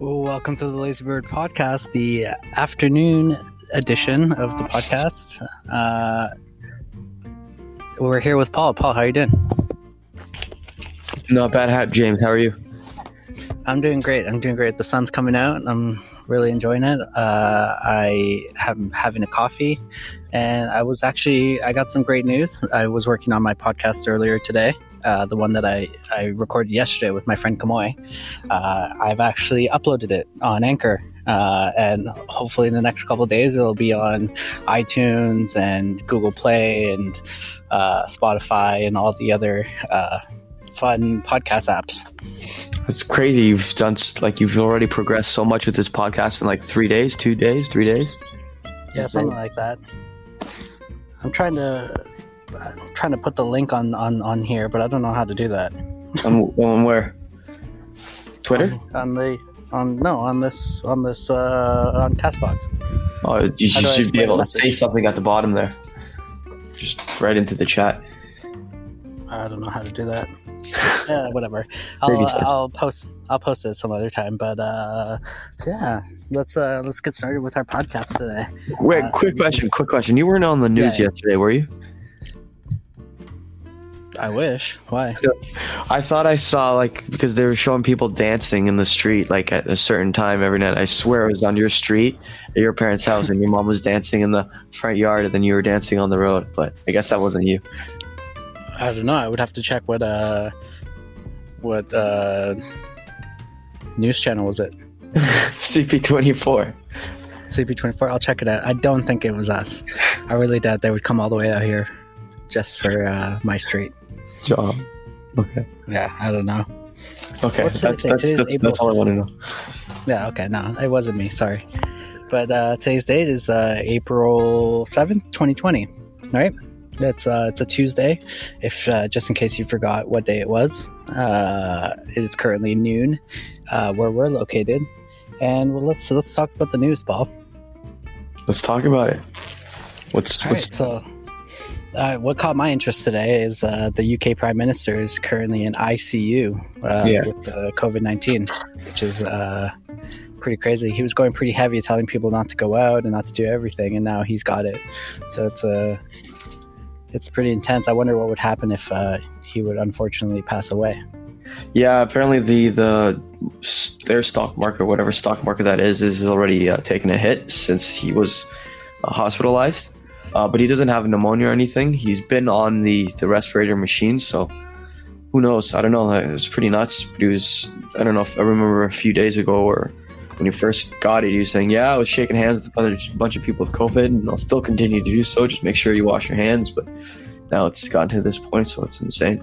Welcome to the Lazy Bird podcast, the afternoon edition of the podcast. Uh, we're here with Paul. Paul, how are you doing? Not bad, hat James. How are you? I'm doing great. I'm doing great. The sun's coming out. I'm really enjoying it. Uh, I am having a coffee, and I was actually I got some great news. I was working on my podcast earlier today, uh, the one that I, I recorded yesterday with my friend Kamoy. Uh, I've actually uploaded it on Anchor. Uh, and hopefully in the next couple days it'll be on iTunes and Google Play and uh, Spotify and all the other uh, fun podcast apps. It's crazy. You've done like you've already progressed so much with this podcast in like three days, two days, three days. Yeah, something like that. I'm trying to I'm trying to put the link on on on here, but I don't know how to do that. on, on where? Twitter? On, on, the on no on this on this uh on Castbox. Oh, you should be able to say something at the bottom there. Just right into the chat. I don't know how to do that. yeah, whatever. I'll, I'll post I'll post it some other time. But uh, yeah, let's uh, let's get started with our podcast today. Wait, uh, quick question, quick question. You weren't on the news yeah, yesterday, were you? I wish. Why? I thought I saw like because they were showing people dancing in the street like at a certain time every night. I swear it was on your street at your parents' house, and your mom was dancing in the front yard, and then you were dancing on the road. But I guess that wasn't you. I don't know. I would have to check what uh what uh news channel was it? CP24. CP24. I'll check it out. I don't think it was us. I really doubt they would come all the way out here just for uh, my street job. Okay. Yeah, I don't know. Okay, What's that's, that's, that's, that's, all I want to know. Yeah, okay, no, it wasn't me. Sorry. But uh, today's date is uh, April 7th, 2020. All right? It's, uh, it's a Tuesday. If uh, just in case you forgot what day it was, uh, it is currently noon uh, where we're located. And well, let's let's talk about the news, Paul. Let's talk about it. What's, what's... Right, so uh, what caught my interest today is uh, the UK Prime Minister is currently in ICU uh, yeah. with the COVID nineteen, which is uh, pretty crazy. He was going pretty heavy, telling people not to go out and not to do everything, and now he's got it. So it's a uh, it's pretty intense. I wonder what would happen if uh, he would unfortunately pass away. Yeah, apparently the the their stock market, whatever stock market that is, is already taking a hit since he was hospitalized. Uh, but he doesn't have pneumonia or anything. He's been on the, the respirator machine, so who knows? I don't know. It was pretty nuts. But he was, I don't know if I remember a few days ago or when he first got it, he was saying, Yeah, I was shaking hands with a bunch of people with COVID, and I'll still continue to do so. Just make sure you wash your hands. But now it's gotten to this point, so it's insane.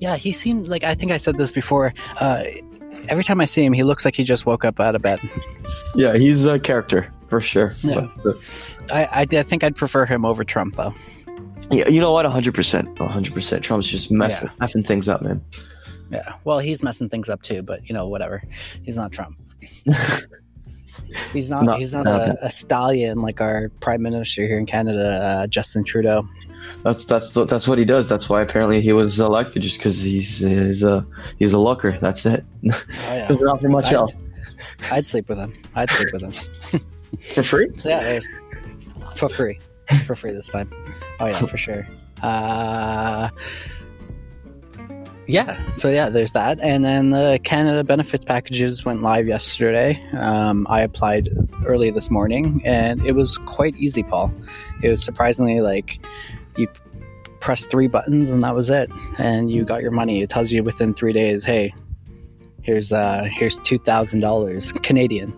Yeah, he seemed like I think I said this before. Uh, every time I see him, he looks like he just woke up out of bed. Yeah, he's a character for sure. Yeah. But, uh, I, I, I think I'd prefer him over Trump though. Yeah, you know what? 100%. 100%. Trump's just messing, yeah. messing things up, man. Yeah. Well, he's messing things up too, but you know, whatever. He's not Trump. he's not, not he's not a, a, stallion like our prime minister here in Canada, uh, Justin Trudeau. That's that's that's what he does. That's why apparently he was elected, just because he's he's a he's a looker. That's it. Oh, yeah. Doesn't offer much I'd, else. I'd sleep with him. I'd sleep with him. For free? So, yeah, for free. For free this time. Oh yeah, for sure. Uh yeah, so yeah, there's that, and then the Canada benefits packages went live yesterday. Um, I applied early this morning, and it was quite easy, Paul. It was surprisingly like you press three buttons, and that was it, and you got your money. It tells you within three days, hey, here's uh here's two thousand dollars Canadian.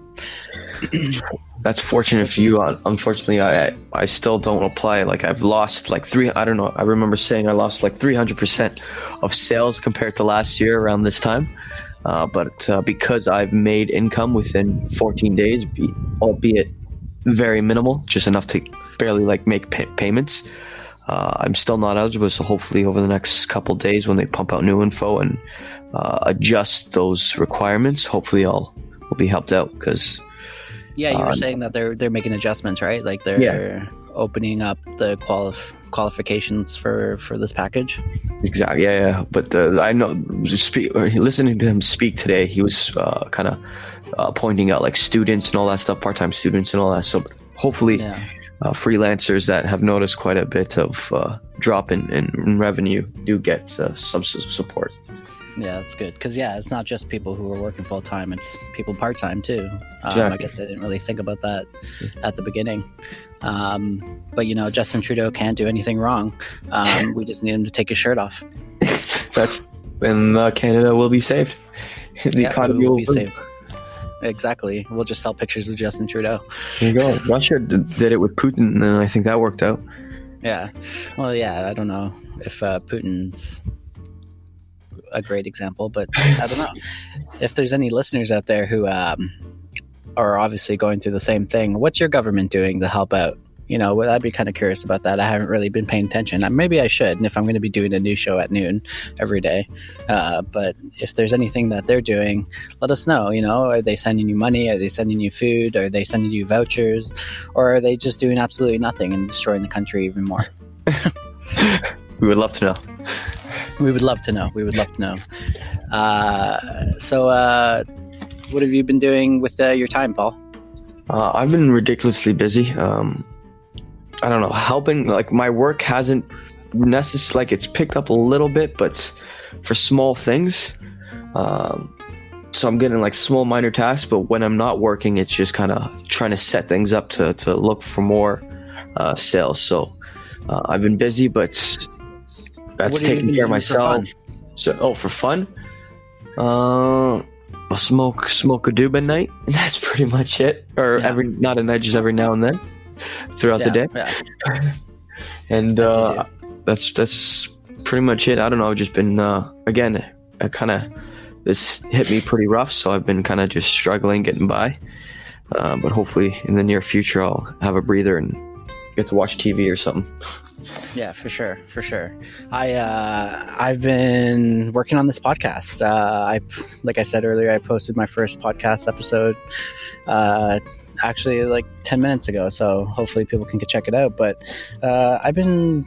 That's fortunate for you. Unfortunately, I I still don't apply. Like I've lost like three. I don't know. I remember saying I lost like three hundred percent of sales compared to last year around this time. Uh, but uh, because I've made income within 14 days, be, albeit very minimal, just enough to barely like make pay- payments, uh, I'm still not eligible. So hopefully, over the next couple days, when they pump out new info and uh, adjust those requirements, hopefully I'll will be helped out because yeah, you were uh, saying that they're they're making adjustments, right? Like they're yeah. opening up the qualif- qualifications for for this package. Exactly. Yeah, yeah. But uh, I know, speak, listening to him speak today, he was uh, kind of uh, pointing out like students and all that stuff, part-time students and all that. So hopefully, Yeah. uh, freelancers that have noticed quite a bit of uh, drop in, in, in revenue do get uh, some support. Yeah, that's good. Because yeah, it's not just people who are working full time; it's people part time too. Um, I guess I didn't really think about that at the beginning. Um, but you know, Justin Trudeau can't do anything wrong. Um, we just need him to take his shirt off. That's and uh, Canada will be saved. The Yeah, economy will will be saved. Exactly. We'll just sell pictures of Justin Trudeau. There you go. Russia did it with Putin, and I think that worked out. Yeah. Well, yeah. I don't know if uh, Putin's a great example, but I don't know if there's any listeners out there who um, are obviously going through the same thing. What's your government doing to help out? You know, I'd be kind of curious about that. I haven't really been paying attention. Uh, Maybe I should, and if I'm going to be doing a new show at noon every day. Uh, but if there's anything that they're doing, let us know. You know, are they sending you money? Are they sending you food? Are they sending you vouchers? Or are they just doing absolutely nothing and destroying the country even more? We would love to know. We would love to know. We would love to know. Uh, so, uh, what have you been doing with uh, your time, Paul? Uh, I've been ridiculously busy. Um, I don't know, helping. Like my work hasn't necessarily like it's picked up a little bit, but for small things. Um, so I'm getting like small minor tasks, but when I'm not working, it's just kind of trying to set things up to to look for more uh, sales. So uh, I've been busy, but that's taking care of myself. So oh, for fun. Uh, I'll smoke smoke a doob at night. And that's pretty much it. Or Yeah. every not a night, just every now and then throughout the day. yeah. And As uh, that's that's pretty much it. I don't know. I've just been uh, again, I kind of this hit me pretty rough, so I've been kind of just struggling getting by. Uh, but hopefully, in the near future, I'll have a breather and get to watch TV or something. Yeah, for sure, for sure. I uh, I've been working on this podcast. Uh, I like I said earlier, I posted my first podcast episode. Uh, actually, like ten minutes ago. So hopefully, people can check it out. But uh, I've been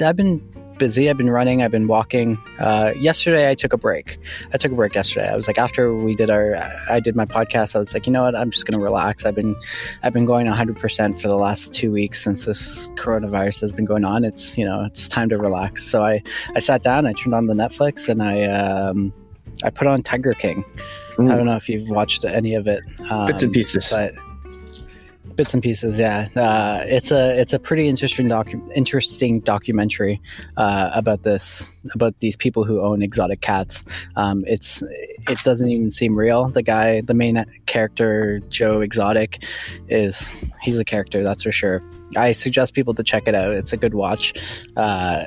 I've been busy. I've been running. I've been walking. Uh, yesterday, I took a break. I took a break yesterday. I was like, after we did our, I did my podcast. I was like, you know what? I'm just gonna relax. I've been I've been going 100% for the last two weeks since this coronavirus has been going on. It's, you know, it's time to relax. So I, I sat down, I turned on the Netflix and I, um, I put on Tiger King. I don't know if you've watched any of it. Um, Bits and pieces. But bits and pieces, yeah. Uh, it's a it's a pretty interesting docu- interesting documentary uh, about this about these people who own exotic cats. Um, it's it doesn't even seem real. The guy, the main character, Joe Exotic, is he's a character that's for sure. I suggest people to check it out. It's a good watch. Uh,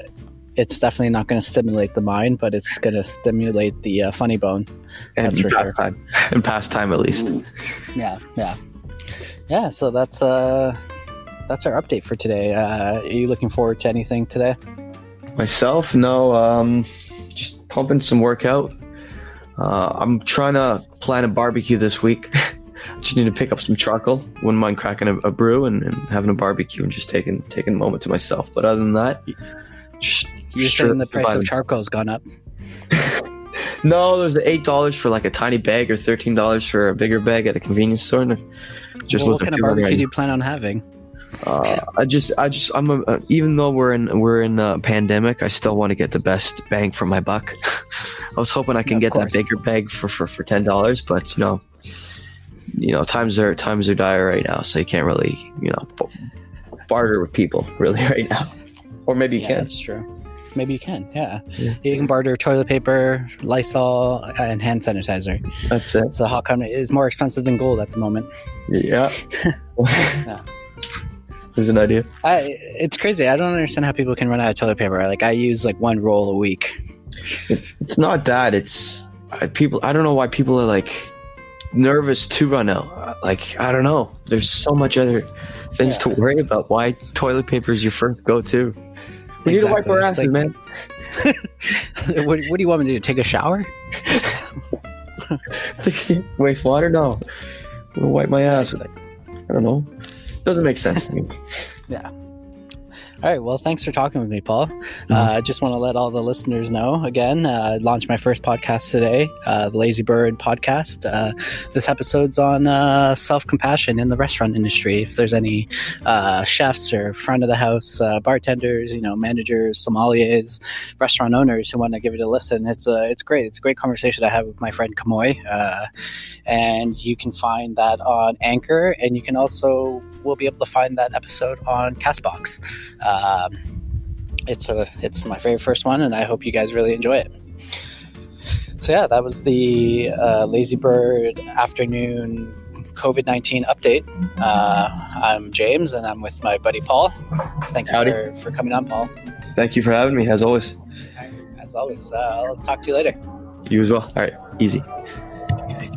it's definitely not going to stimulate the mind, but it's going to stimulate the uh, funny bone. and that's for sure. and pastime at least. Yeah, yeah, yeah. So that's uh, that's our update for today. Uh, are you looking forward to anything today? Myself, no. Um, just pumping some workout. Uh, I'm trying to plan a barbecue this week. I just need to pick up some charcoal. Wouldn't mind cracking a, a brew and, and having a barbecue and just taking taking a moment to myself. But other than that, just You're saying the price of charcoal's gone up. No, there's eight dollars for like a tiny bag or thirteen dollars for a bigger bag at a convenience store. And just well, what kind of barbecue right. do you plan on having? Uh, I just, I just, I'm a, uh, even though we're in, we're in a pandemic, I still want to get the best bang for my buck. I was hoping I can Of get course. that bigger bag for, for, for ten dollars, but you know, you know, times are times are dire right now, so you can't really, you know, barter with people really right now. Or maybe you yeah, can. that's true. Maybe you can. Yeah. Yeah. you can barter toilet paper, Lysol, and hand sanitizer. That's it. So how come it is more expensive than gold at the moment? Yeah. Yeah. There's an idea. I, it's crazy. I don't understand how people can run out of toilet paper. Like I use like one roll a week. It's not that. It's I, people. I don't know why people are like nervous to run out. Like I don't know. There's so much other things Yeah. to worry about. Why toilet paper is your first go-to? We need to wipe Exactly. our asses, like- man. what, what do you want me to do? Take a shower? Waste water? No. I'm gonna wipe my ass. Like- I don't know. Doesn't make sense to me. All right. Well, thanks for talking with me, Paul. Mm-hmm. Uh, I just want to let all the listeners know again. Uh, launched my first podcast today, uh, the Lazy Bird podcast. Uh, this episode's on uh, self compassion in the restaurant industry. If there's any uh, chefs or front of the house bartenders, you know, managers, sommeliers, restaurant owners who want to give it a listen, it's a it's great. It's a great conversation I have with my friend Kamoy, and you can find that on Anchor, and you can also we'll be able to find that episode on Castbox. Um, it's a it's my very first one, and I hope you guys really enjoy it. So yeah, that was the uh, Lazy Bird afternoon COVID nineteen update. Uh, I'm James, and I'm with my buddy Paul. Thank you for, for, coming on, Paul. Thank you for having me, as always. As always, uh, I'll talk to you later. You as well. All right, easy. Easy.